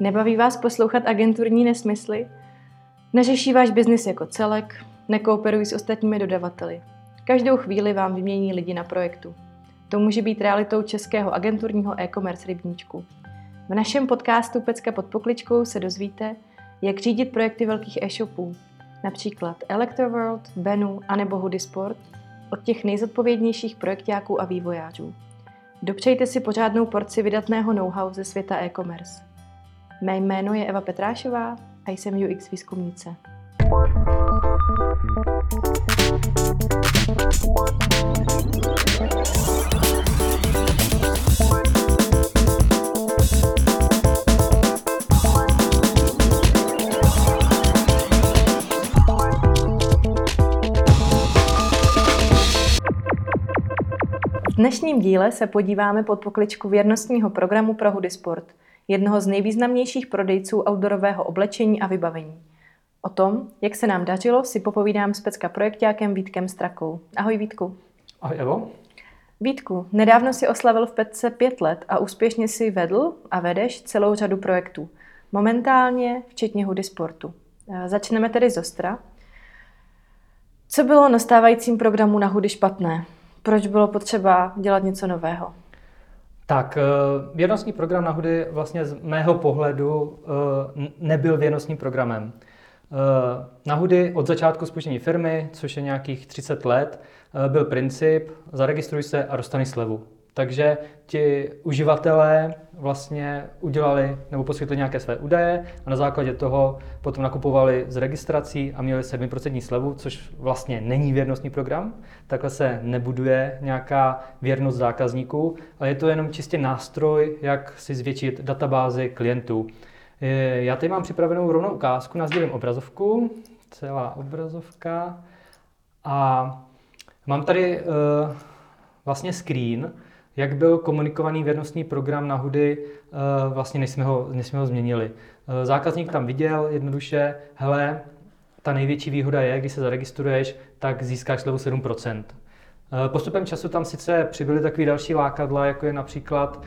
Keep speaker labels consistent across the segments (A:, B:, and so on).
A: Nebaví vás poslouchat agenturní nesmysly? Neřeší váš biznis jako celek? Nekooperují s ostatními dodavateli? Každou chvíli vám vymění lidi na projektu. To může být realitou českého agenturního e-commerce rybníčku. V našem podcastu Pecka pod pokličkou se dozvíte, jak řídit projekty velkých e-shopů, například Electroworld, Benu anebo Hoodie Sport, od těch nejzodpovědnějších projektáků a vývojářů. Dopřejte si pořádnou porci vydatného know-how ze světa e-commerce. Mé jméno je Eva Petrášová a jsem UX výzkumnice. V dnešním díle se podíváme pod pokličku věrnostního programu pro Hoodie Sport, jednoho z nejvýznamnějších prodejců outdoorového oblečení a vybavení. O tom, jak se nám dařilo, si popovídám s pecka projektákem Vítkem Strakou. Ahoj Vítku.
B: Ahoj Evo.
A: Vítku, nedávno si oslavil v Petce pět let a úspěšně si vedl a vedeš celou řadu projektů. Momentálně včetně Hoodie Sportu. Začneme tedy z Ostra. Co bylo na stávajícím programu na Hudy špatné? proč bylo potřeba dělat něco nového?
B: Tak, eh, věrnostní program na Hudy vlastně z mého pohledu eh, nebyl věrnostním programem. Eh, na Hudy od začátku spuštění firmy, což je nějakých 30 let, byl princip zaregistruj se a dostani slevu. Takže ti uživatelé vlastně udělali nebo poskytli nějaké své údaje a na základě toho potom nakupovali z registrací a měli 7% slevu, což vlastně není věrnostní program. Takhle se nebuduje nějaká věrnost zákazníků, ale je to jenom čistě nástroj, jak si zvětšit databázy klientů. Já tady mám připravenou rovnou ukázku, nazdílím obrazovku, celá obrazovka a mám tady uh, vlastně screen, jak byl komunikovaný věrnostní program na Hudy, eh, vlastně než jsme ho, než jsme ho změnili. Eh, zákazník tam viděl jednoduše, hele, ta největší výhoda je, když se zaregistruješ, tak získáš slevu 7%. Eh, postupem času tam sice přibyly takové další lákadla, jako je například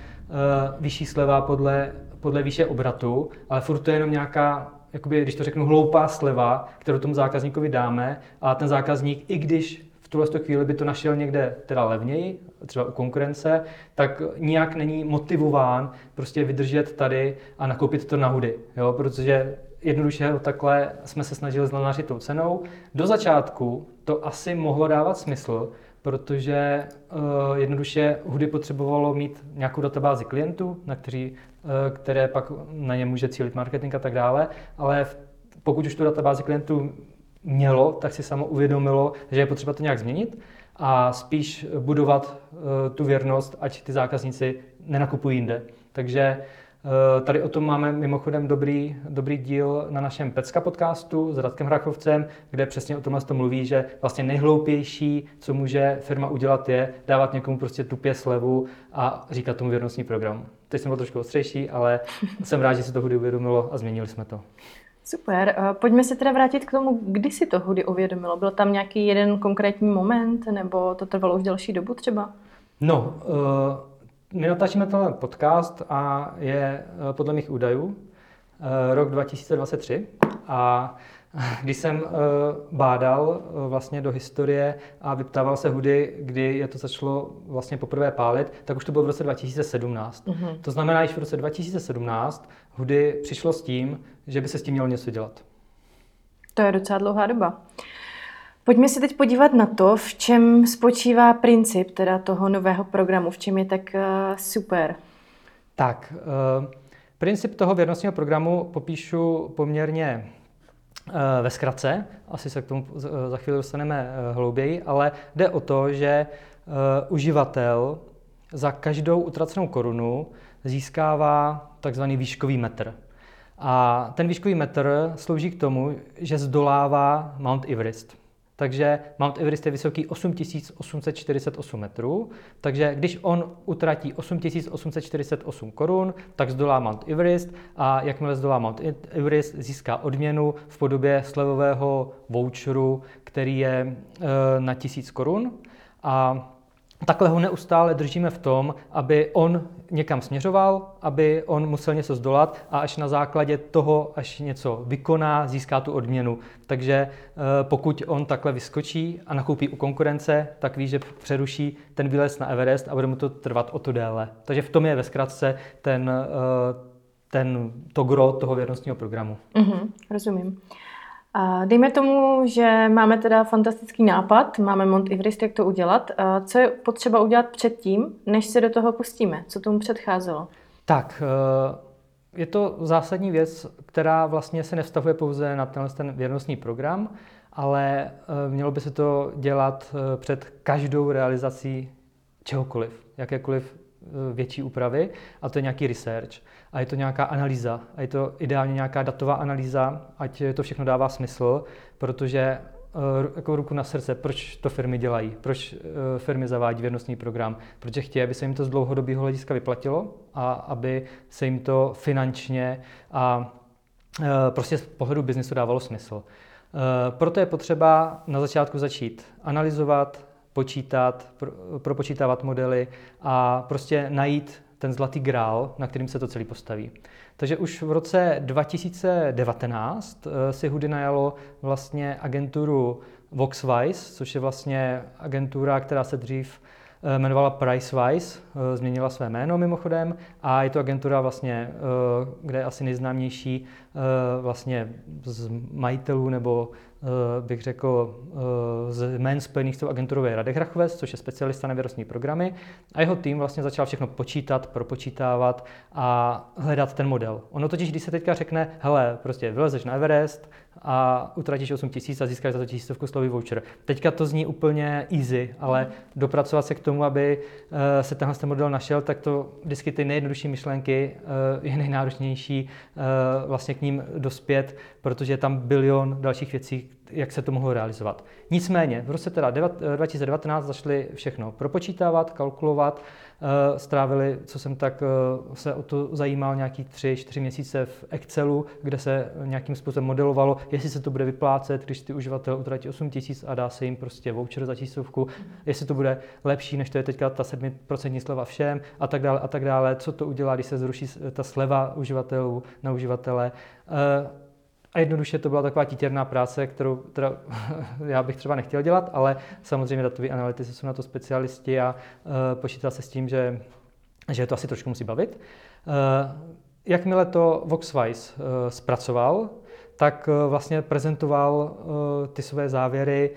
B: vyšší sleva podle, podle výše obratu, ale furt to je jenom nějaká jakoby, když to řeknu, hloupá sleva, kterou tomu zákazníkovi dáme a ten zákazník, i když tuhle chvíli by to našel někde teda levněji, třeba u konkurence, tak nijak není motivován prostě vydržet tady a nakoupit to na hudy, jo? protože jednoduše takhle jsme se snažili zlanařit tou cenou. Do začátku to asi mohlo dávat smysl, protože uh, jednoduše Hudy potřebovalo mít nějakou databázi klientů, na kteří, uh, které pak na ně může cílit marketing a tak dále, ale v, pokud už tu databázi klientů mělo, tak si samo uvědomilo, že je potřeba to nějak změnit a spíš budovat tu věrnost, ať ty zákazníci nenakupují jinde. Takže uh, tady o tom máme mimochodem dobrý, dobrý díl na našem Pecka podcastu s Radkem Hrachovcem, kde přesně o tomhle to mluví, že vlastně nejhloupější, co může firma udělat, je dávat někomu prostě tupě slevu a říkat tomu věrnostní program. Teď jsem byl trošku ostřejší, ale jsem rád, že se to uvědomilo a změnili jsme to.
A: Super. Pojďme se teda vrátit k tomu, kdy si to Hudy uvědomilo. Byl tam nějaký jeden konkrétní moment, nebo to trvalo už delší dobu třeba?
B: No, uh, my natáčíme tenhle podcast a je uh, podle mých údajů uh, rok 2023 a když jsem bádal vlastně do historie a vyptával se hudy, kdy je to začalo vlastně poprvé pálit, tak už to bylo v roce 2017. Mm-hmm. To znamená, že v roce 2017 hudy přišlo s tím, že by se s tím mělo něco dělat.
A: To je docela dlouhá doba. Pojďme se teď podívat na to, v čem spočívá princip teda toho nového programu, v čem je tak uh, super.
B: Tak, uh, princip toho věrnostního programu popíšu poměrně uh, ve zkratce, asi se k tomu za chvíli dostaneme hlouběji, ale jde o to, že uživatel za každou utracenou korunu získává takzvaný výškový metr. A ten výškový metr slouží k tomu, že zdolává Mount Everest. Takže Mount Everest je vysoký 8848 metrů, takže když on utratí 8848 korun, tak zdolá Mount Everest a jakmile zdolá Mount Everest, získá odměnu v podobě slevového voucheru, který je e, na 1000 korun. A takhle ho neustále držíme v tom, aby on někam směřoval, aby on musel něco zdolat a až na základě toho, až něco vykoná, získá tu odměnu. Takže eh, pokud on takhle vyskočí a nakoupí u konkurence, tak ví, že přeruší ten výlez na Everest a bude mu to trvat o to déle. Takže v tom je ve zkratce ten, eh, ten, to gro toho věrnostního programu.
A: Mm-hmm, rozumím. A dejme tomu, že máme teda fantastický nápad, máme Mont Everest, jak to udělat. A co je potřeba udělat předtím, než se do toho pustíme? Co tomu předcházelo?
B: Tak, eh, je to zásadní věc, která vlastně se nevztahuje pouze na tenhle ten věrnostní program, ale eh, mělo by se to dělat eh, před každou realizací čehokoliv, jakékoliv větší úpravy, a to je nějaký research a je to nějaká analýza a je to ideálně nějaká datová analýza, ať to všechno dává smysl, protože eh, jako ruku na srdce, proč to firmy dělají, proč eh, firmy zavádí věrnostní program, protože chtějí, aby se jim to z dlouhodobého hlediska vyplatilo a aby se jim to finančně a eh, prostě z pohledu biznesu dávalo smysl. Proto je potřeba na začátku začít analyzovat, počítat, propočítávat modely a prostě najít ten zlatý grál, na kterým se to celý postaví. Takže už v roce 2019 eh, si Hudy najalo vlastně agenturu Voxwise, což je vlastně agentura, která se dřív eh, jmenovala Pricewise, eh, změnila své jméno mimochodem a je to agentura vlastně, kde je asi nejznámější vlastně z majitelů nebo bych řekl, eh, z jmén spojených s tou agenturou je Radek Rachves, což je specialista na věrostní programy a jeho tým vlastně začal všechno počítat, propočítávat a hledat ten model. Ono totiž, když se teďka řekne, hele, prostě vylezeš na Everest, a utratíš 8 tisíc a získáš za to tisícovku slovy voucher. Teďka to zní úplně easy, ale dopracovat se k tomu, aby eh, se tenhle model našel, tak to vždycky ty nejjednodušší myšlenky je nejnáročnější vlastně k ním dospět, protože je tam bilion dalších věcí, jak se to mohlo realizovat. Nicméně v roce teda 2019 začali všechno propočítávat, kalkulovat, eh, strávili, co jsem tak eh, se o to zajímal, nějaký tři, čtyři měsíce v Excelu, kde se nějakým způsobem modelovalo, jestli se to bude vyplácet, když ty uživatel utratí 8 tisíc a dá se jim prostě voucher za tisícovku, jestli to bude lepší, než to je teďka ta 7% sleva všem a tak dále a tak dále, co to udělá, když se zruší ta sleva uživatelů na uživatele. Eh, a jednoduše to byla taková títěrná práce, kterou teda, já bych třeba nechtěl dělat, ale samozřejmě datoví analytici jsou na to specialisti a uh, počítá se s tím, že, že to asi trošku musí bavit. Uh, jakmile to Voxwise uh, zpracoval, tak uh, vlastně prezentoval uh, ty své závěry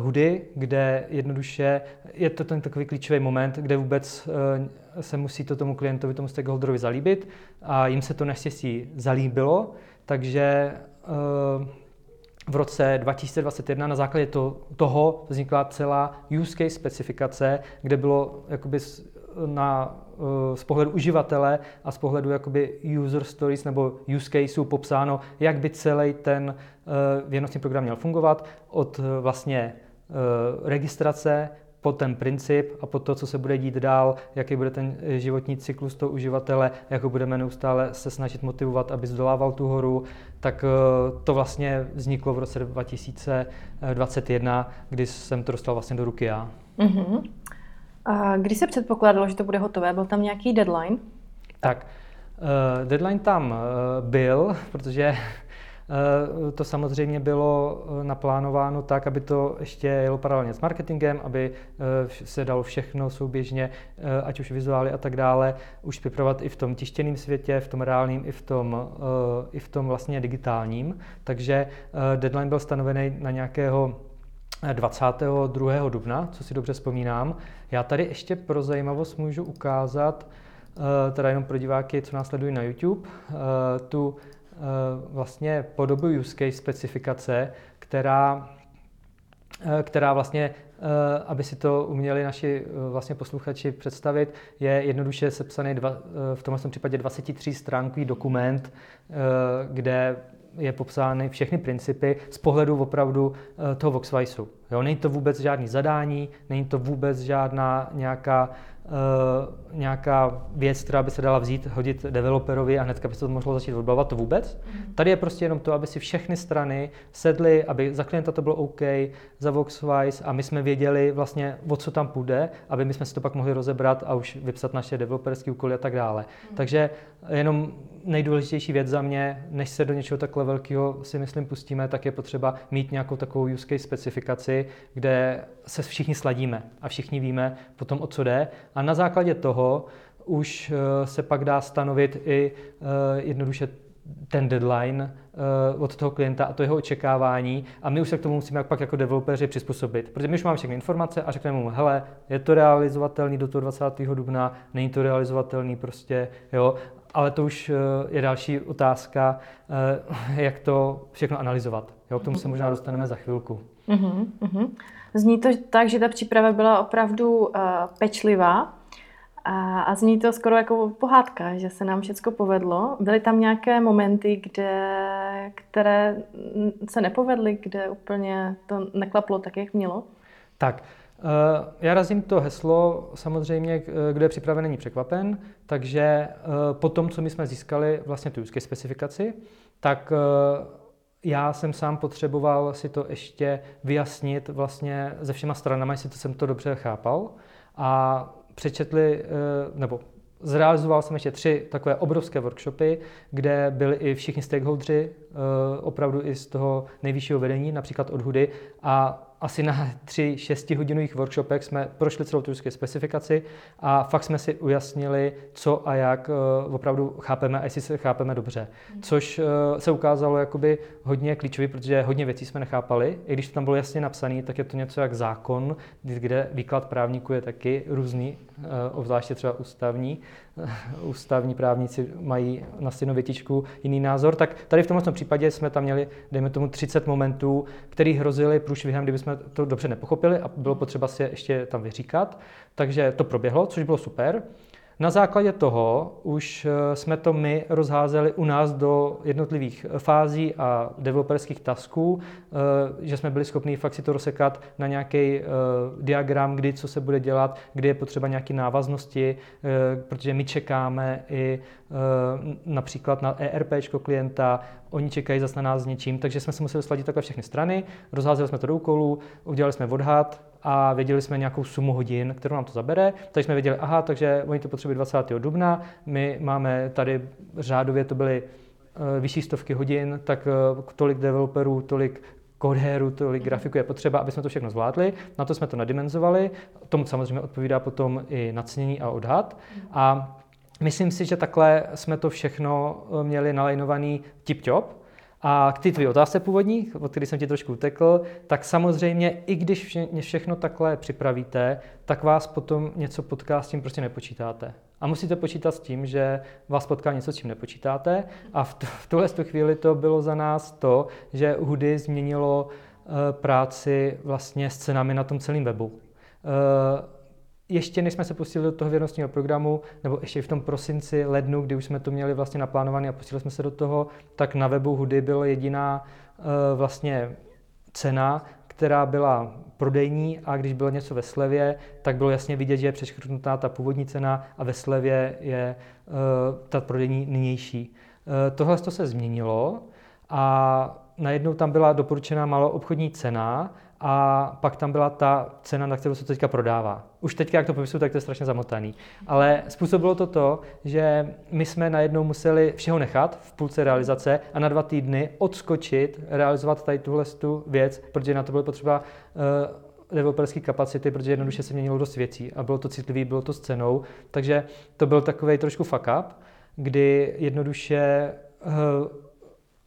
B: Hudy, kde jednoduše je to ten takový klíčový moment, kde vůbec uh, se musí to tomu klientovi, tomu stakeholderovi zalíbit a jim se to naštěstí zalíbilo, takže eh, v roce 2021 na základě to, toho vznikla celá use case specifikace, kde bylo jakoby na, eh, z pohledu uživatele a z pohledu jakoby user stories nebo use caseů popsáno, jak by celý ten eh, věnostní program měl fungovat od vlastně registrace po ten princip a po to, co se bude dít dál, jaký bude ten životní cyklus toho uživatele, jak ho budeme neustále se snažit motivovat, aby zdolával tu horu, tak eh, to vlastně vzniklo v roce 2021, kdy jsem to dostal vlastně do ruky já. Uh-huh.
A: A kdy se předpokládalo, že to bude hotové? Byl tam nějaký deadline?
B: Tak, uh, deadline tam uh, byl, protože Eh, to samozřejmě bylo eh, naplánováno tak, aby to ještě jelo paralelně s marketingem, aby eh, se dalo všechno souběžně, ať už vizuály a tak dále, už připravovat i v tom tištěném světě, v tom reálném, i v tom, i v tom vlastně digitálním. Takže deadline byl stanovený na nějakého 22. dubna, co si dobře vzpomínám. Já tady ještě pro zajímavost můžu ukázat, teda jenom pro diváky, co nás sledují na YouTube, tu Eh, vlastně podobu use case specifikace, která, eh, která vlastně, eh, aby si to uměli naši vlastně posluchači představit, je jednoduše sepsaný dva, v tomhle případě 23 stránkový dokument, kde je popsány všechny principy z pohledu opravdu toho Voxwise. Jo, není to vůbec žádný zadání, není to vůbec žádná nějaká uh, nějaká věc, která by se dala vzít, hodit developerovi a hnedka by se to mohlo začít odbavovat, to vůbec. Mm. Tady je prostě jenom to, aby si všechny strany sedly, aby za klienta to bylo OK, za Voxwise a my jsme věděli vlastně, o co tam půjde, aby my jsme si to pak mohli rozebrat a už vypsat naše developerské úkoly a tak dále. Mm. Takže jenom nejdůležitější věc za mě, než se do něčeho takhle velkého si myslím pustíme, tak je potřeba mít nějakou takovou use case specifikaci, kde se všichni sladíme a všichni víme potom, o co jde. A na základě toho už eh, se pak dá stanovit i eh, jednoduše ten deadline uh, od toho klienta a to jeho očekávání a my už se k tomu musíme pak jako developeři přizpůsobit. Protože my už máme všechny informace a řekneme mu, hele, je to realizovatelný do toho 20. dubna, není to realizovatelný prostě, jo, ale to už uh, je další otázka, uh, jak to všechno analyzovat. Jo, k tomu se možná dostaneme za chvilku. Uh-huh,
A: uh-huh. Zní to tak, že ta příprava byla opravdu uh, pečlivá, a, a zní to skoro jako pohádka, že se nám všechno povedlo. Byly tam nějaké momenty, kde, které se nepovedly, kde úplně to neklaplo tak, jak mělo?
B: Tak, eh, já razím to heslo, samozřejmě, kdo je připraven, není překvapen, takže eh, po tom, co my jsme získali vlastně tu use specifikaci, tak eh, já jsem sám potřeboval si to ještě vyjasnit vlastně se všema stranami, jestli to jsem to dobře chápal. A přečetli, eh, nebo zrealizoval jsem ještě tři takové obrovské workshopy, kde byli i všichni stakeholdři, eh, opravdu i z toho nejvyššího vedení, například od Hudy, a asi na tři šestihodinových workshopech jsme prošli celou tu specifikaci a fakt jsme si ujasnili, co a jak uh, opravdu chápeme a jestli se chápeme dobře. Hmm. Což uh, se ukázalo jakoby hodně klíčový, protože hodně věcí jsme nechápali. I když to tam bylo jasně napsané, tak je to něco jak zákon, kde výklad právníků je taky různý, uh, obzvláště třeba ústavní. ústavní právníci mají na stejnou větičku jiný názor, tak tady v tomto případě jsme tam měli, dejme tomu, 30 momentů, které hrozily průšvihem, kdyby jsme to dobře nepochopili a bylo potřeba si je ještě tam vyříkat. Takže to proběhlo, což bylo super. Na základě toho už eh, jsme to my rozházeli u nás do jednotlivých fází a developerských tasků, eh, že jsme byli schopni fakt si to rozsekat na nějaký eh, diagram, kdy co se bude dělat, kdy je potřeba nějaké návaznosti, protože my čekáme i například na ERP klienta, oni čekají zase na nás s něčím, takže jsme se museli sladit takhle všechny strany, rozházeli jsme to do úkolů, udělali jsme odhad, a věděli jsme nějakou sumu hodin, kterou nám to zabere. Takže jsme věděli, aha, takže oni to potřebují 20. dubna, my máme tady řádově to byly uh, vyšší stovky hodin, tak uh, tolik developerů, tolik kodérů, tolik mhm. grafiků je potřeba, aby jsme to všechno zvládli. Na to jsme to nadimenzovali. Tomu samozřejmě odpovídá potom i nacnění a odhad. Mhm. A myslím si, že takhle jsme to všechno eh, měli nalajnovaný tip-top. A k té tvé otázce původní, od které jsem ti trošku utekl, tak samozřejmě, i když vše, všechno takhle připravíte, tak vás potom něco potká, s tím prostě nepočítáte. A musíte počítat s tím, že vás potká něco, s čím nepočítáte. A v, v tuhle chvíli to bylo za nás to, že Hudy změnilo uh, práci vlastně s cenami na tom celém webu. Uh, ještě než jsme se pustili do toho věrnostního programu, nebo ještě v tom prosinci, lednu, kdy už jsme to měli vlastně naplánované a pustili jsme se do toho, tak na webu Hudy byla jediná uh, vlastně cena, která byla prodejní a když bylo něco ve slevě, tak bylo jasně vidět, že je přeškrtnutá ta původní cena a ve slevě je uh, ta prodejní nynější. Uh, tohle to se změnilo a najednou tam byla doporučená maloobchodní cena a pak tam byla ta cena, na kterou se to teďka prodává. Už teď, jak to popisuju, tak to je strašně zamotaný. Ale způsobilo to to, že my jsme najednou museli všeho nechat v půlce realizace a na dva týdny odskočit, realizovat tady tuhle tu věc, protože na to bylo potřeba uh, developerské kapacity, protože jednoduše se měnilo dost věcí a bylo to citlivý, bylo to s cenou. Takže to byl takový trošku fuck up, kdy jednoduše uh,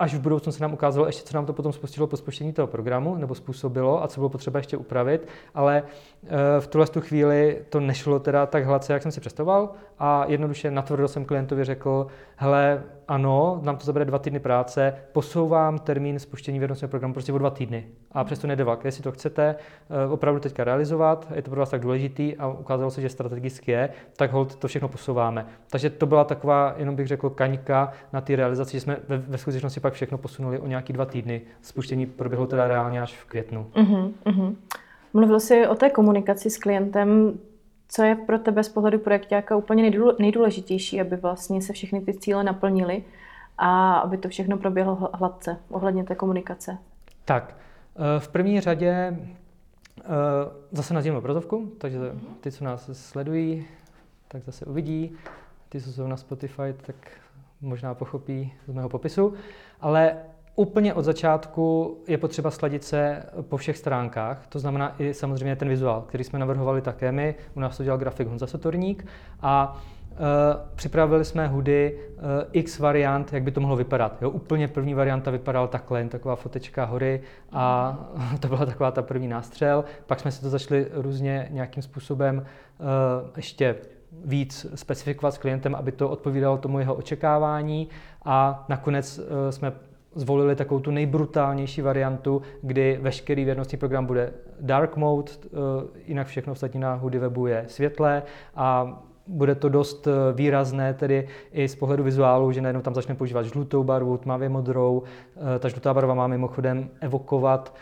B: až v budoucnu se nám ukázalo ještě, co nám to potom spustilo po spuštění toho programu, nebo způsobilo a co bylo potřeba ještě upravit, ale eh, v tuhle tu chvíli to nešlo teda tak hladce, jak jsem si představoval a jednoduše natvrdo jsem klientovi řekl, hele, ano, nám to zabere dva týdny práce, posouvám termín spuštění věrnostního programu prostě o dva týdny. A přesto nejde vlak. Jestli to chcete eh, opravdu teďka realizovat, je to pro vás tak důležitý a ukázalo se, že strategicky je, tak hold to všechno posouváme. Takže to byla taková, jenom bych řekl, kaňka na té realizaci, že jsme ve, ve skutečnosti pak všechno posunuli o nějaký dva týdny. Spuštění proběhlo teda reálně až v květnu. Uh-huh,
A: uh-huh. Mluvil jsi o té komunikaci s klientem Co je pro tebe z pohledu projektáka úplně nejdůležitější, aby vlastně se všechny ty cíle naplnily a aby to všechno proběhlo hladce ohledně té komunikace?
B: Tak, eh, v první řadě eh, zase nazvíme obrazovku, takže ty, co nás sledují, tak zase uvidí. Ty, co jsou na Spotify, tak možná pochopí z mého popisu. Ale Úplně od začátku je potřeba sladit se po všech stránkách, to znamená i samozřejmě ten vizuál, který jsme navrhovali také my. U nás to dělal grafik Honza Sotorník a Uh, připravili jsme hudy uh, x variant, jak by to mohlo vypadat. Jo, úplně první varianta vypadala takhle, jen taková fotečka hory a to byla taková ta první nástřel. Pak jsme si to začali různě nějakým způsobem uh, ještě víc specifikovat s klientem, aby to odpovídalo tomu jeho očekávání a nakonec jsme zvolili takovou tu nejbrutálnější variantu, kdy veškerý věrnostní program bude dark mode, eh, jinak všechno ostatní na Hudy webu je světlé a bude to dost eh, výrazné tedy i z pohledu vizuálu, že najednou tam začne používat žlutou barvu, tmavě modrou. Eh, ta žlutá barva má mimochodem evokovat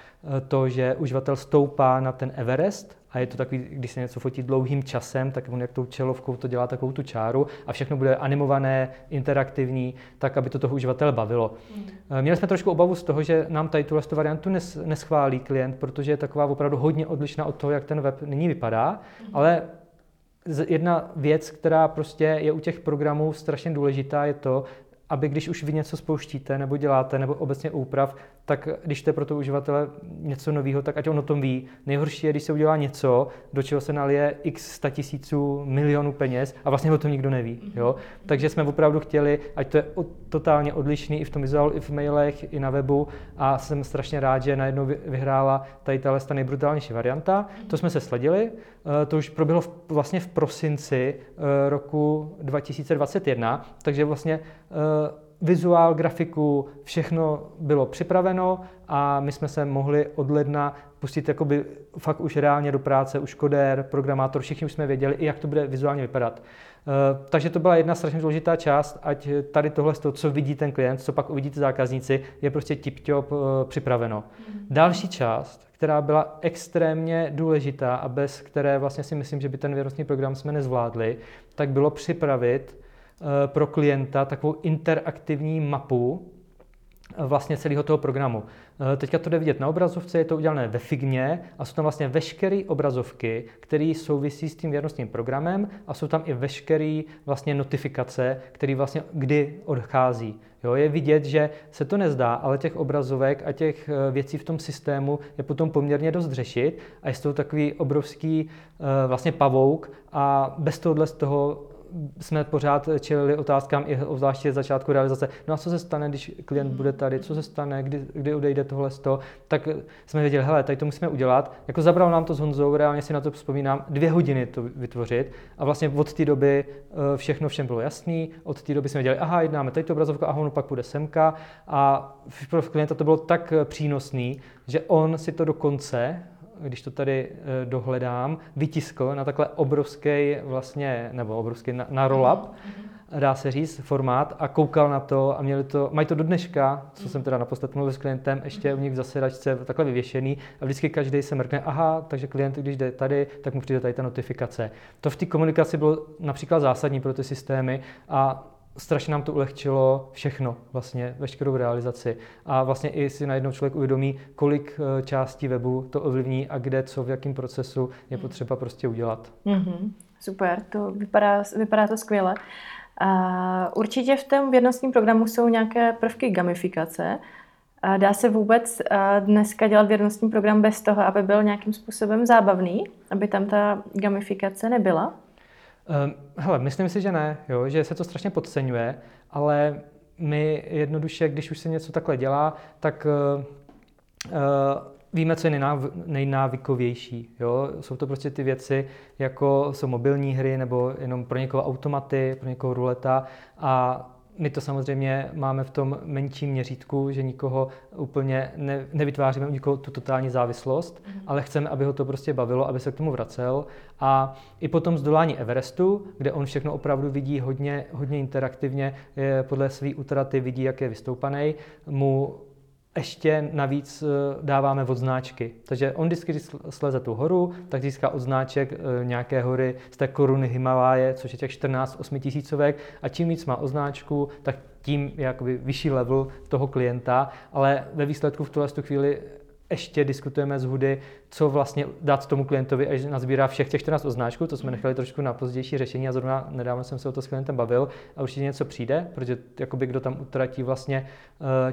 B: to, že uživatel stoupá na ten Everest, a je to takový, když se něco fotí dlouhým časem, tak on jak tou čelovkou to dělá takovou tu čáru a všechno bude animované, interaktivní, tak aby to toho uživatele bavilo. Mm. Měli jsme trošku obavu z toho, že nám tady tuhle variantu nes, neschválí klient, protože je taková opravdu hodně odlišná od toho, jak ten web nyní vypadá, mm. ale jedna věc, která prostě je u těch programů strašně důležitá, je to, aby když už vy něco spouštíte nebo děláte, nebo obecně úprav, tak když to je pro toho uživatele něco nového, tak ať on o tom ví. Nejhorší je, když se udělá něco, do čeho se nalije x sta tisíců, milionů peněz a vlastně o tom nikdo neví. Jo? Takže jsme opravdu chtěli, ať to je totálně odlišný i v tom vizuálu, i v mailech, i na webu a jsem strašně rád, že najednou vyhrála tady ta ta nejbrutálnější varianta. To jsme se sledili, eh, to už proběhlo vlastně v prosinci eh, roku 2021, takže vlastně eh, vizuál, grafiku, všechno bylo připraveno a my jsme se mohli od ledna pustit jakoby fakt už reálně do práce, už kodér, programátor, všichni už jsme věděli, i jak to bude vizuálně vypadat. Eh, takže to byla jedna strašně důležitá část, ať tady tohle, co vidí ten klient, co pak uvidí ty zákazníci, je prostě tip-top eh, připraveno. Mm. Další část, která byla extrémně důležitá a bez které vlastně si myslím, že by ten věrnostní program jsme nezvládli, tak bylo připravit pro klienta takovou interaktivní mapu eh, vlastně celého toho programu. Eh, teďka to jde vidět na obrazovce, je to udělané ve Figmě a jsou tam vlastně veškeré obrazovky, které souvisí s tím věrnostním programem a jsou tam i veškeré vlastně notifikace, které vlastně kdy odchází. Jo, je vidět, že se to nezdá, ale těch obrazovek a těch věcí v tom systému je potom poměrně dost řešit a je to takový obrovský vlastně pavouk a bez tohohle z toho jsme pořád čelili otázkám i obzvláště začátku realizace. No a co se stane, když klient bude tady, co se stane, kdy, kdy odejde tohle toho, tak jsme věděli, hele, tady to musíme udělat. Jako zabralo nám to s Honzou, reálně si na to vzpomínám, dvě hodiny to vytvořit. A vlastně od té doby eh, všechno všem bylo jasný, od té doby jsme věděli, aha, jednáme tady tu obrazovku, aha, ono pak bude semka. A pro klienta to bylo tak přínosný, že on si to dokonce když to tady eh, dohledám, vytiskl na takhle obrovský vlastně, nebo obrovský na, na roll-up, mm-hmm. dá se říct, formát a koukal na to a měli to, mají to do dneška, co jsem teda naposled mluvil s klientem, ještě u nich v zasedačce takhle vyvěšený a vždycky každý se mrkne, aha, takže klient, když jde tady, tak mu přijde tady ta notifikace. To v té komunikaci bylo například zásadní pro ty systémy a strašně nám to ulehčilo všechno, vlastně veškerou realizaci. A vlastně i si najednou člověk uvědomí, kolik eh, částí webu to ovlivní a kde, co, v jakém procesu je hmm. potřeba prostě udělat. Mm-hmm.
A: Super, to vypadá, vypadá to skvěle. A určitě v tom vědnostním programu jsou nějaké prvky gamifikace. A dá se vůbec dneska dělat vědnostní program bez toho, aby byl nějakým způsobem zábavný, aby tam ta gamifikace nebyla?
B: Um, hele, myslím si, že ne, jo, že se to strašně podceňuje, ale my jednoduše, když už se něco takhle dělá, tak uh, víme, co je nejnáv, nejnávykovější. Jo? Jsou to prostě ty věci, jako jsou mobilní hry, nebo jenom pro někoho automaty, pro někoho ruleta a my to samozřejmě máme v tom menším měřítku, že nikoho úplně ne, nevytváříme u nikoho tu totální závislost, mm. ale chceme, aby ho to prostě bavilo, aby se k tomu vracel. A i po tom zdolání Everestu, kde on všechno opravdu vidí hodně, hodně interaktivně, je podle své utraty vidí, jak je vystoupaný, mu ještě navíc dáváme odznáčky. Takže on vždycky, když sleze tu horu, tak získá odznáček nějaké hory z té koruny Himaláje, což je těch 14 osmitisícovek a čím víc má odznáčku, tak tím je jakoby vyšší level toho klienta, ale ve výsledku v tuhle chvíli ještě diskutujeme z Hudy, co vlastně dát tomu klientovi, až nazbírá všech těch 14 označků, to jsme nechali trošku na pozdější řešení a zrovna nedávno jsem se o to s klientem bavil a určitě něco přijde, protože jakoby kdo tam utratí vlastně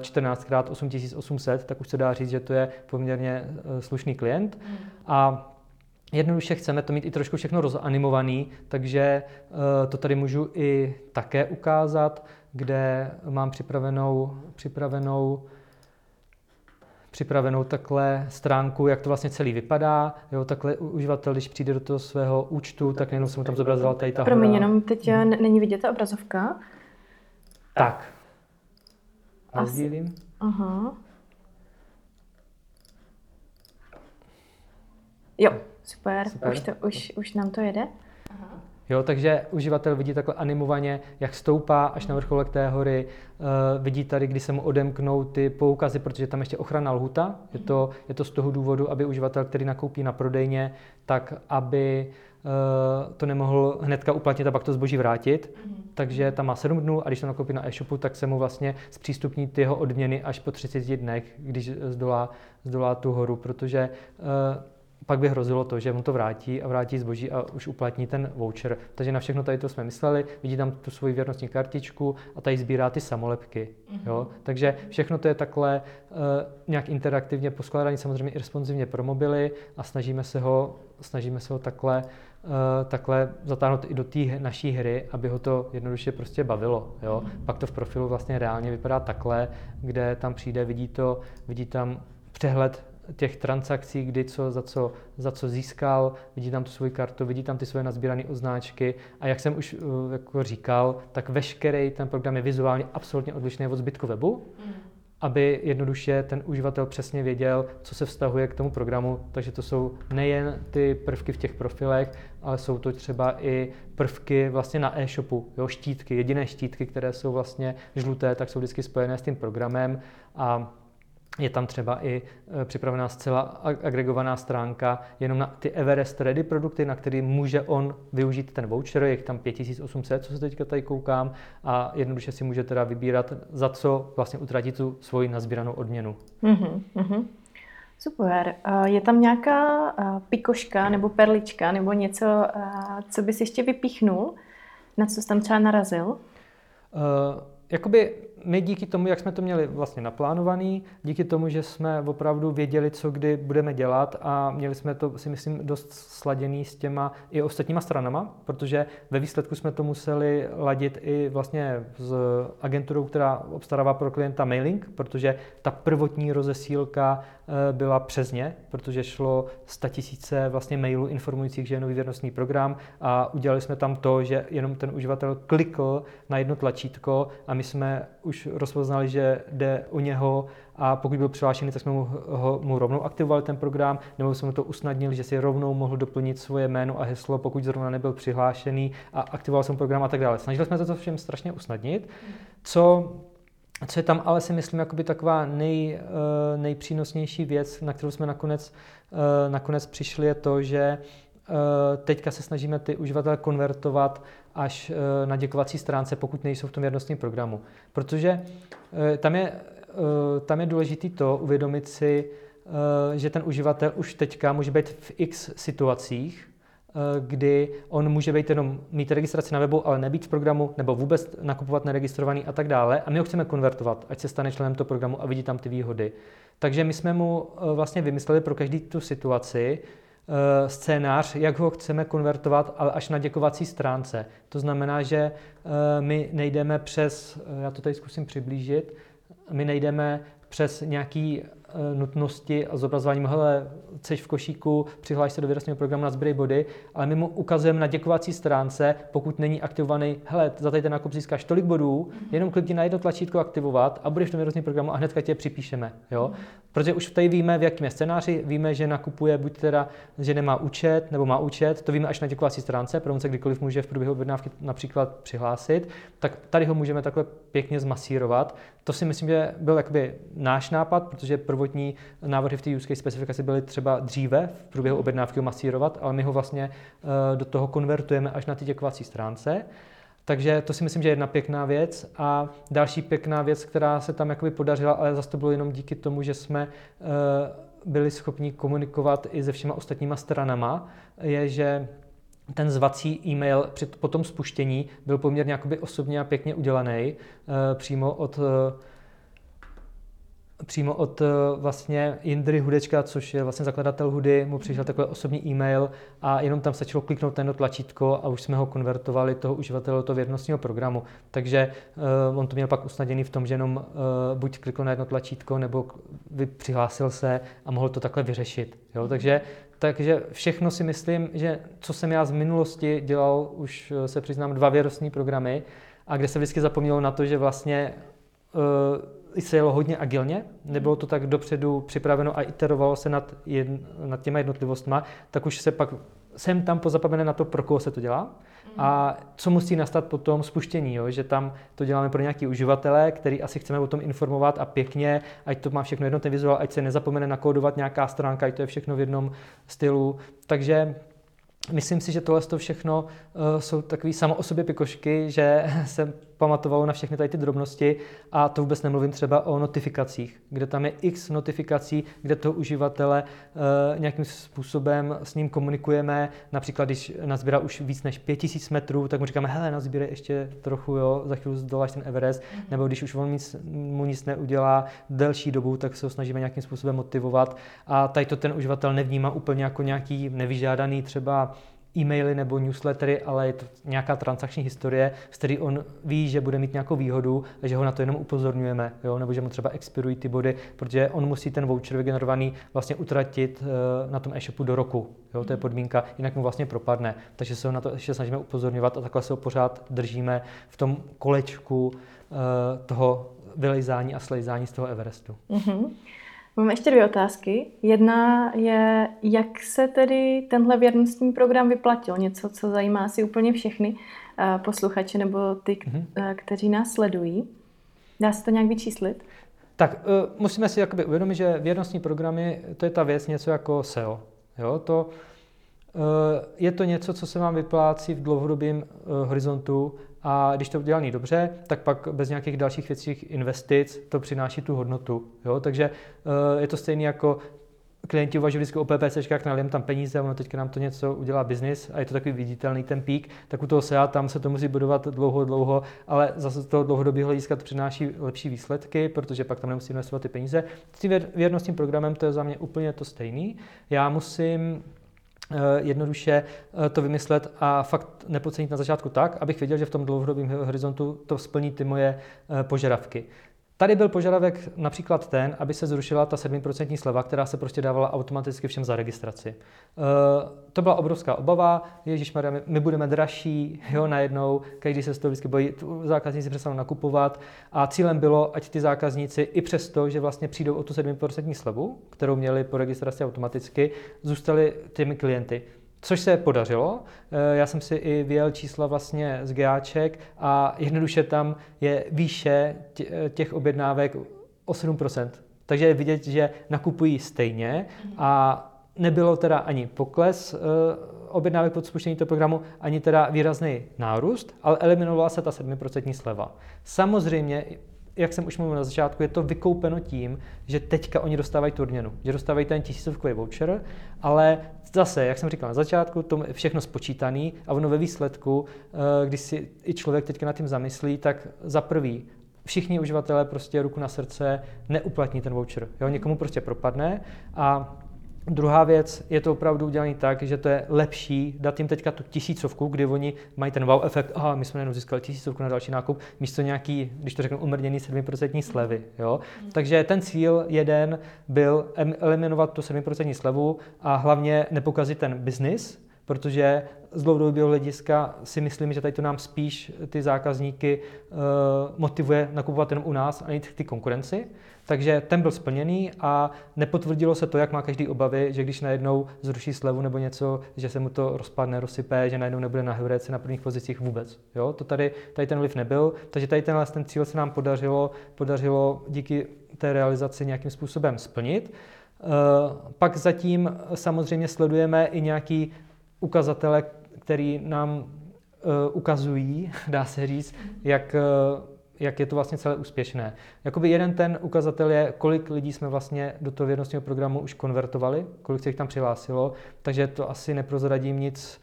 B: 14 eh, krát 8800, tak už se dá říct, že to je poměrně eh, slušný klient. Hmm. A Jednoduše chceme to mít i trošku všechno rozanimovaný, takže uh, to tady můžu i také ukázat, kde mám připravenou, připravenou připravenou takhle stránku, jak to vlastně celý vypadá. Jo, takhle uživatel, když přijde do toho svého účtu, tak jenom jsem mu tam zobrazila tady ta
A: Promiň, jenom teď hmm. není vidět ta obrazovka.
B: Tak. Nazdílím.
A: Aha. Jo, super, super. Už, to, už, už nám to jede. Aha.
B: Jo, takže uživatel vidí takhle animovaně, jak stoupá až na vrcholek té hory. Uh, vidí tady, kdy se mu odemknou ty poukazy, protože tam ještě ochrana lhuta. Je to, je to z toho důvodu, aby uživatel, který nakoupí na prodejně, tak aby uh, to nemohl hnedka uplatnit a pak to zboží vrátit. Takže tam má 7 dnů a když to nakoupí na e-shopu, tak se mu vlastně zpřístupní ty jeho odměny až po 30 dnech, když zdolá, zdolá tu horu, protože uh, pak by hrozilo to, že mu to vrátí a vrátí zboží a už uplatní ten voucher. Takže na všechno tady to jsme mysleli, vidí tam tu svoji věrnostní kartičku a tady sbírá ty samolepky. Mm-hmm. Jo? Takže všechno to je takhle uh, nějak interaktivně poskládané, samozřejmě i responsivně pro mobily a snažíme se ho, snažíme se ho takhle, uh, takhle zatáhnout i do té naší hry, aby ho to jednoduše prostě bavilo. Jo? Mm-hmm. Pak to v profilu vlastně reálně vypadá takhle, kde tam přijde, vidí to, vidí tam přehled těch transakcí, kdy co za, co za co získal, vidí tam tu svoji kartu, vidí tam ty svoje nazbírané označky a jak jsem už uh, jako říkal, tak veškerý ten program je vizuálně absolutně odlišný od zbytku webu, mm. aby jednoduše ten uživatel přesně věděl, co se vztahuje k tomu programu, takže to jsou nejen ty prvky v těch profilech, ale jsou to třeba i prvky vlastně na e-shopu, jo, štítky, jediné štítky, které jsou vlastně žluté, tak jsou vždycky spojené s tím programem a je tam třeba i e, připravená zcela agregovaná stránka jenom na ty Everest Ready produkty, na který může on využít ten voucher, je tam 5800, co se teďka tady koukám, a jednoduše si může teda vybírat, za co vlastně utratit tu svoji nazbíranou odměnu. Mm-hmm, mm-hmm.
A: Super. Je tam nějaká pikoška nebo perlička nebo něco, co bys ještě vypíchnul, na co jsi tam třeba narazil? Uh,
B: jakoby my díky tomu, jak jsme to měli vlastně naplánovaný, díky tomu, že jsme opravdu věděli, co kdy budeme dělat a měli jsme to, si myslím, dost sladěný s těma i ostatníma stranama, protože ve výsledku jsme to museli ladit i vlastně s agenturou, která obstarává pro klienta mailing, protože ta prvotní rozesílka byla přes ně, protože šlo 100 tisíce vlastně mailů informujících, že je nový věrnostní program a udělali jsme tam to, že jenom ten uživatel klikl na jedno tlačítko a my jsme už rozpoznali, že jde o něho a pokud byl přihlášený, tak jsme mu, ho, mu rovnou aktivovali ten program, nebo jsme mu to usnadnili, že si rovnou mohl doplnit svoje jméno a heslo, pokud zrovna nebyl přihlášený a aktivoval jsem program a tak dále. Snažili jsme se to všem strašně usnadnit. Co co je tam ale si myslím jakoby taková nej, uh, nejpřínosnější věc, na kterou jsme nakonec, uh, nakonec přišli, je to, že uh, teďka se snažíme ty uživatele konvertovat až eh, na děkovací stránce, pokud nejsou v tom věrnostním programu. Protože eh, tam je, eh, tam je důležité to uvědomit si, že ten uživatel už teďka může být v x situacích, kdy on může být jenom mít registraci na webu, ale nebýt v programu, nebo vůbec nakupovat neregistrovaný a tak dále. A my ho chceme konvertovat, ať se stane členem toho programu a vidí tam ty výhody. Takže my jsme mu vlastně vymysleli pro každý tu situaci Eh, scénář, jak ho chceme konvertovat, ale až na děkovací stránce. To znamená, že eh, my nejdeme přes, eh, já to tady zkusím přiblížit, my nejdeme přes nějaký Eh, nutnosti a zobrazování, hele, jsi v košíku, přihláš se do výrostního programu na sběrej body, ale my mu ukazujeme na děkovací stránce, pokud není aktivovaný, hele, za tady ten nákup získáš tolik bodů, jenom klikni na jedno tlačítko aktivovat a budeš v tom výrostním programu a hnedka tě připíšeme. Jo? Protože už tady víme, v jakém je scénáři, víme, že nakupuje buď teda, že nemá účet nebo má účet, to víme až na děkovací stránce, protože se kdykoliv může v průběhu objednávky například přihlásit, tak tady ho můžeme takhle pěkně zmasírovat. To si myslím, že byl jakoby náš nápad, protože prvotní návrhy v té use case specifikaci byly třeba dříve v průběhu objednávky masírovat, ale my ho vlastně do toho konvertujeme až na ty děkovací stránce. Takže to si myslím, že je jedna pěkná věc. A další pěkná věc, která se tam jakoby podařila, ale zase to bylo jenom díky tomu, že jsme byli schopni komunikovat i se všema ostatníma stranama, je, že ten zvací e-mail před, po tom spuštění byl poměrně jakoby osobně a pěkně udělaný e, přímo od e, přímo od eh, vlastně Jindry Hudečka, což je vlastně zakladatel Hudy, mu přišel takový osobní e-mail a jenom tam stačilo kliknout na tlačítko a už jsme ho konvertovali toho uživatele do toho věrnostního programu. Takže uh, on to měl pak usnaděný v tom, že jenom uh, buď klikl na jedno tlačítko, nebo přihlásil se a mohl to takhle vyřešit. Jo? Takže takže všechno si myslím, že co jsem já z minulosti dělal, už se přiznám, dva věrnostní programy, a kde se vždycky zapomnělo na to, že vlastně uh, se jelo hodně agilně, nebylo to tak dopředu připraveno a iterovalo se nad, jedn, nad těma jednotlivostma, tak už se pak jsem tam pozapomené na to, pro koho se to dělá. A co musí nastat po tom spuštění, jo? že tam to děláme pro nějaký uživatele, který asi chceme o tom informovat a pěkně, ať to má všechno jednotný vizuál, ať se nezapomene nakódovat nějaká stránka, ať to je všechno v jednom stylu. Takže Myslím si, že tohle to všechno uh, jsou takové samo o sobě pikošky, že se pamatovalo na všechny tady ty drobnosti a to vůbec nemluvím třeba o notifikacích, kde tam je x notifikací, kde toho uživatele uh, nějakým způsobem s ním komunikujeme. Například, když nazbírá už víc než 5000 metrů, tak mu říkáme, hele, nazbírej ještě trochu, jo, za chvíli zdoláš ten Everest. Mm-hmm. Nebo když už on nic, mu nic neudělá delší dobu, tak se ho snažíme nějakým způsobem motivovat. A tady to ten uživatel nevnímá úplně jako nějaký nevyžádaný třeba e-maily nebo newslettery, ale je to nějaká transakční historie, z který on ví, že bude mít nějakou výhodu a že ho na to jenom upozorňujeme, jo? nebo že mu třeba expirují ty body, protože on musí ten voucher vygenerovaný vlastně utratit uh, na tom e-shopu do roku. Jo? To je podmínka, jinak mu vlastně propadne. Takže se ho na to ještě snažíme upozorňovat a takhle se ho pořád držíme v tom kolečku uh, toho vylejzání a slejzání z toho Everestu. Mm-hmm.
A: Mám ještě dvě otázky. Jedna je, jak se tedy tenhle věrnostní program vyplatil? Něco, co zajímá asi úplně všechny eh, posluchače nebo ty, mm-hmm. kteří nás sledují. Dá se to nějak vyčíslit?
B: Tak uh, musíme si jakoby uvědomit, že věrnostní programy, to je ta věc něco jako SEO. Jo? To, je to něco, co se vám vyplácí v dlouhodobém uh, horizontu a když to udělaný dobře, tak pak bez nějakých dalších věcích investic to přináší tu hodnotu. Jo? Takže uh, je to stejné jako klienti uvažují vždycky o PPCčkách, nalijem tam peníze, ono teďka nám to něco udělá biznis a je to takový viditelný ten pík, tak u toho SEA tam se to musí budovat dlouho, dlouho, ale zase z toho dlouhodobého hlediska to přináší lepší výsledky, protože pak tam nemusí investovat ty peníze. S tím věrnostním programem to je za mě úplně to stejný. Já musím Eh, jednoduše eh, to vymyslet a fakt nepocenit na začátku tak, abych věděl, že v tom dlouhodobém horizontu to splní ty moje eh, požadavky. Tady byl požadavek například ten, aby se zrušila ta 7% sleva, která se prostě dávala automaticky všem za registraci. E, to byla obrovská obava, Ježíš Maria, my, my budeme dražší, jo, najednou, každý se z toho vždycky bojí, zákazníci přestanou nakupovat a cílem bylo, ať ty zákazníci i přesto, že vlastně přijdou o tu 7% slevu, kterou měli po registraci automaticky, zůstali těmi klienty. Což se podařilo. Eh, já jsem si i vyjel čísla vlastně z GAček a jednoduše tam je výše těch objednávek o 7%. Takže je vidět, že nakupují stejně a nebylo teda ani pokles eh, objednávek pod spuštění toho programu, ani teda výrazný nárůst, ale eliminovala se ta 7% sleva. Samozřejmě jak jsem už mluvil na začátku, je to vykoupeno tím, že teďka oni dostávají tu odměnu, že dostávají ten tisícovkový voucher, ale zase, jak jsem říkal na začátku, to je všechno spočítaný a ono ve výsledku, eh, když si i člověk teďka nad tím zamyslí, tak za prvý všichni uživatelé prostě ruku na srdce neuplatní ten voucher. Jo, někomu prostě propadne a Druhá věc, je to opravdu udělané tak, že to je lepší dát jim teďka tu tisícovku, kdy oni mají ten wow efekt, aha, my jsme jenom získali tisícovku na další nákup, místo nějaký, když to řeknu, umrněný 7% slevy. Jo? Mm. Takže ten cíl jeden byl eliminovat tu 7% slevu a hlavně nepokazit ten biznis, protože z dlouhodobého hlediska si myslím, že tady to nám spíš ty zákazníky uh, motivuje nakupovat jenom u nás a jít ty konkurenci. Takže ten byl splněný a nepotvrdilo se to, jak má každý obavy, že když najednou zruší slevu nebo něco, že se mu to rozpadne, rozsype, že najednou nebude na hvědce na prvních pozicích vůbec. Jo? To tady, tady ten vliv nebyl, takže tady tenhle ten cíl se nám podařilo, podařilo díky té realizaci nějakým způsobem splnit. Eh, pak zatím samozřejmě sledujeme i nějaký ukazatele, který nám eh, ukazují, dá se říct, jak eh, jak je to vlastně celé úspěšné. Jakoby jeden ten ukazatel je, kolik lidí jsme vlastně do toho vědnostního programu už konvertovali, kolik se jich tam přihlásilo, takže to asi neprozradím nic,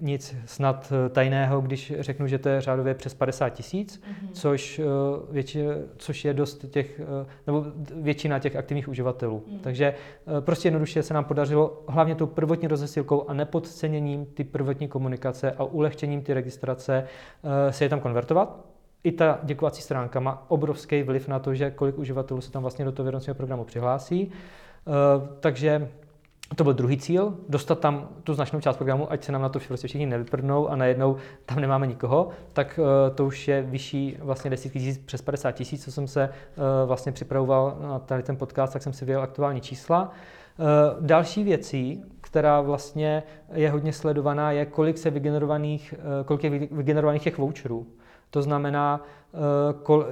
B: nic snad tajného, když řeknu, že to je řádově přes 50 tisíc, mm-hmm. což, větši, což je dost těch, nebo většina těch aktivních uživatelů. Mm. Takže prostě jednoduše se nám podařilo hlavně tou prvotní rozesilkou a nepodceněním ty prvotní komunikace a ulehčením ty registrace se je tam konvertovat i ta děkovací stránka má obrovský vliv na to, že kolik uživatelů se tam vlastně do toho vědomostního programu přihlásí. Uh, takže to byl druhý cíl, dostat tam tu značnou část programu, ať se nám na to prostě všichni nevyprdnou a najednou tam nemáme nikoho, tak uh, to už je vyšší vlastně desítky tisíc, přes 50 tisíc, co jsem se uh, vlastně připravoval na tady ten podcast, tak jsem si vyjel aktuální čísla. Uh, další věcí, která vlastně je hodně sledovaná, je kolik se vygenerovaných, kolik je vygenerovaných těch voucherů. To znamená, eh, kol,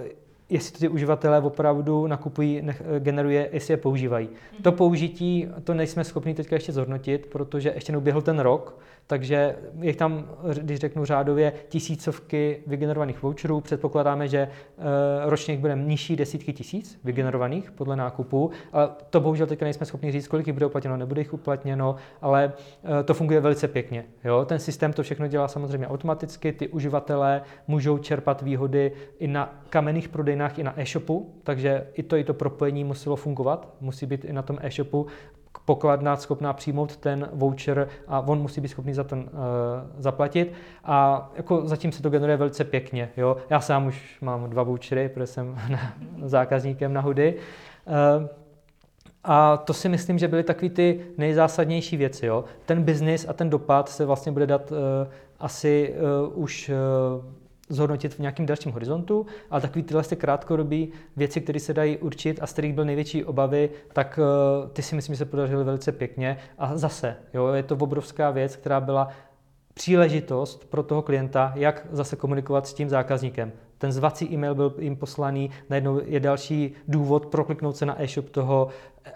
B: jestli ty uživatelé opravdu nakupují, nech, eh, generuje, jestli je používají. Mm-hmm. To použití, to nejsme schopni teďka ještě zhodnotit, protože ještě neuběhl ten rok, takže je tam, když řeknu řádově, tisícovky vygenerovaných voucherů. Předpokládáme, že eh, ročně bude nižší desítky tisíc vygenerovaných podle nákupu. Ale to bohužel teďka nejsme schopni říct, kolik jich bude uplatněno, nebude jich uplatněno, ale eh, to funguje velice pěkně. Jo? Ten systém to všechno dělá samozřejmě automaticky, ty uživatelé můžou čerpat výhody i na kamenných prodejnách, i na e-shopu, takže i to, i to propojení muselo fungovat, musí být i na tom e-shopu pokladna schopná přijmout ten voucher a on musí být schopný za ten uh, zaplatit. A jako zatím se to generuje velice pěkně. Jo? Já sám už mám dva vouchery, protože jsem zákazníkem na Hudy. Uh, a to si myslím, že byly takové ty nejzásadnější věci. Jo? Ten biznis a ten dopad se vlastně bude dát uh, asi uh, už uh, zhodnotit v nějakém dalším horizontu, ale takový tyhle ty krátkodobí věci, které se dají určit a z kterých byl největší obavy, tak uh, ty si myslím, že se podařily velice pěkně. A zase, jo, je to obrovská věc, která byla příležitost pro toho klienta, jak zase komunikovat s tím zákazníkem. Ten zvací e-mail byl jim poslaný, najednou je další důvod prokliknout se na e-shop toho, eh,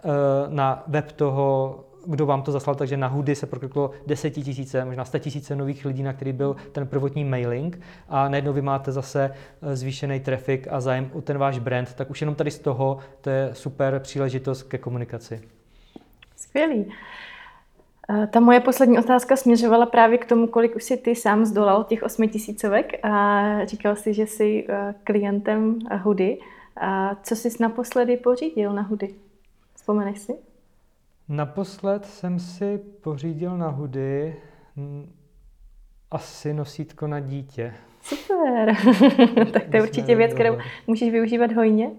B: na web toho kdo vám to zaslal, takže na Hudy se prokliklo desetitisíce, možná tisíce nových lidí, na který byl ten prvotní mailing a najednou vy máte zase eh, zvýšený trafik a zájem o ten váš brand, tak už jenom tady z toho to je super příležitost ke komunikaci.
A: Skvělý. Eh, ta moje poslední otázka směřovala právě k tomu, kolik už si ty sám zdolal těch osmi tisícovek a říkal si, že jsi eh, klientem Hudy. A co jsi naposledy pořídil na Hudy? Vzpomeneš si?
B: Naposled jsem si pořídil na hudy asi nosítko na dítě.
A: Super, tak to je určitě věc, kterou můžeš využívat hojně.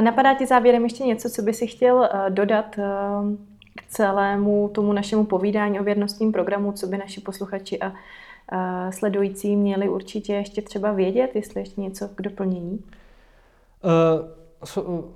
A: Napadá ti závěrem ještě něco, co by si chtěl eh, dodat eh, k celému tomu našemu povídání o věrnostním programu, co by naši posluchači a sledující měli určitě ještě třeba vědět, jestli ještě něco k doplnění? Uh,
B: so,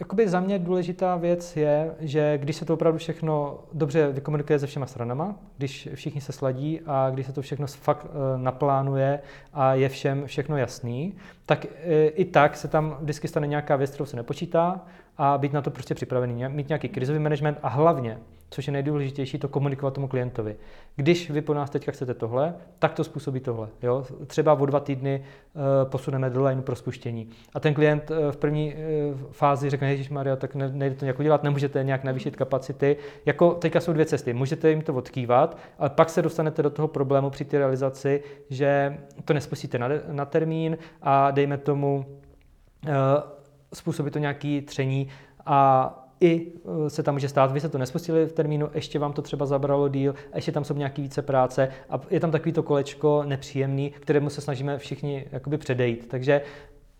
B: Jakoby za mě důležitá věc je, že když se to opravdu všechno dobře vykomunikuje se všema stranama, když všichni se sladí a když se to všechno fakt eh, naplánuje a je všem všechno jasný, tak eh, i tak se tam vždycky stane nějaká věc, kterou se nepočítá a být na to prostě připravený, mít nějaký krizový management a hlavně což je nejdůležitější, to komunikovat tomu klientovi. Když vy po nás teďka chcete tohle, tak to způsobí tohle. Jo? Třeba o dva týdny uh, posuneme deadline pro spuštění. A ten klient uh, v první uh, fázi řekne, Ježíš Maria, tak ne, nejde to nějak udělat, nemůžete nějak navýšit kapacity. Jako teďka jsou dvě cesty. Můžete jim to odkývat, ale pak se dostanete do toho problému při té realizaci, že to nespustíte na, na termín a dejme tomu, uh, způsobí to nějaký tření a i eh, se tam může stát, vy se to nespustili v termínu, ještě vám to třeba zabralo díl, ještě tam jsou nějaký více práce a je tam takový to kolečko nepříjemný, kterému se snažíme všichni jakoby předejít. Takže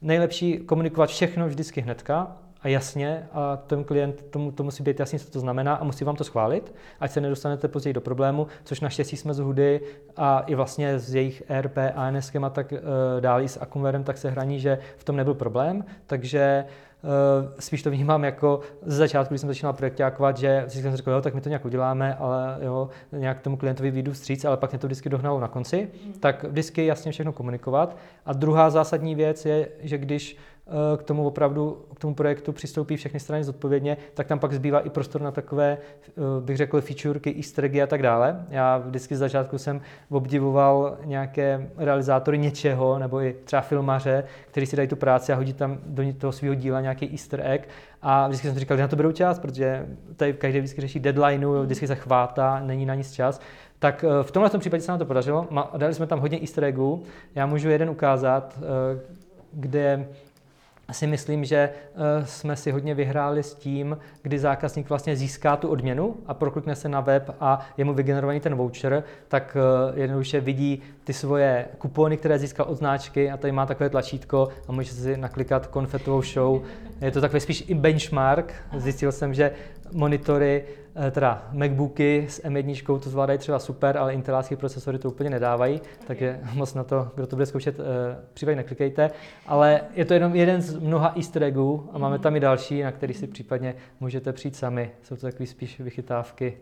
B: nejlepší komunikovat všechno vždycky hnedka a jasně a ten klient tomu, to musí být jasně, co to znamená a musí vám to schválit, ať se nedostanete později do problému, což naštěstí jsme z Hudy a i vlastně s jejich ERP, ANS a tak uh, dále i s Akumverem tak se hraní, že v tom nebyl problém, takže Eh, spíš to vnímám jako z začátku, když jsem začínal projektákovat, že si jsem řekl, jo, tak my to nějak uděláme, ale jo, nějak tomu klientovi výjdu vstříc, ale pak mě to vždycky dohnalo na konci. Mm. Tak vždycky jasně všechno komunikovat. A druhá zásadní věc je, že když k tomu opravdu, k tomu projektu přistoupí všechny strany zodpovědně, tak tam pak zbývá i prostor na takové, eh, bych řekl, featurky, easter a tak dále. Já vždycky z začátku jsem obdivoval nějaké realizátory něčeho, nebo i třeba filmaře, kteří si dají tu práci a hodí tam do toho svého díla nějaký easter egg. A vždycky jsem říkal, že na to berou čas, protože tady každý vždycky řeší deadlineu, vždycky se chvátá, není na nic čas. Tak eh, v tomhle případě se nám to podařilo. Dali jsme tam hodně easter eggů. Já můžu jeden ukázat, eh, kde si myslím, že eh, jsme si hodně vyhráli s tím, kdy zákazník vlastně získá tu odměnu a proklikne se na web a je mu vygenerovaný ten voucher, tak eh, jednoduše vidí ty svoje kupony, které získal od značky a tady má takové tlačítko a může si naklikat konfetovou show. Je to takový spíš i benchmark. Zjistil jsem, že monitory Eh, teda MacBooky s M1 to zvládají třeba super, ale intelácké procesory to úplně nedávají, takže moc na to, kdo to bude zkoušet, eh, případně neklikejte. Ale je to jenom jeden z mnoha easter eggů a máme tam i další, na který si případně můžete přijít sami. Jsou to takové spíš vychytávky.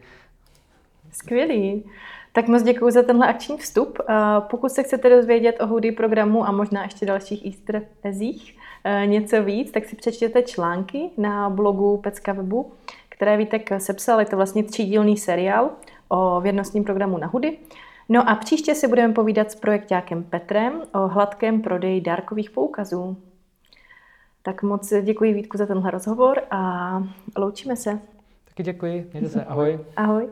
A: Skvělý. Tak moc děkuji za tenhle akční vstup. Eh, pokud se chcete dozvědět o Hoodie programu a možná ještě dalších easter eggzích něco víc, tak si přečtěte články na blogu Pecka webu které Vítek sepsal. Je to vlastně třídílný seriál o věrnostním programu na hudy. No a příště si budeme povídat s projektákem Petrem o hladkém prodeji dárkových poukazů. Tak moc děkuji Vítku za tenhle rozhovor a loučíme se.
B: Taky děkuji, mějte se, ahoj.
A: Ahoj.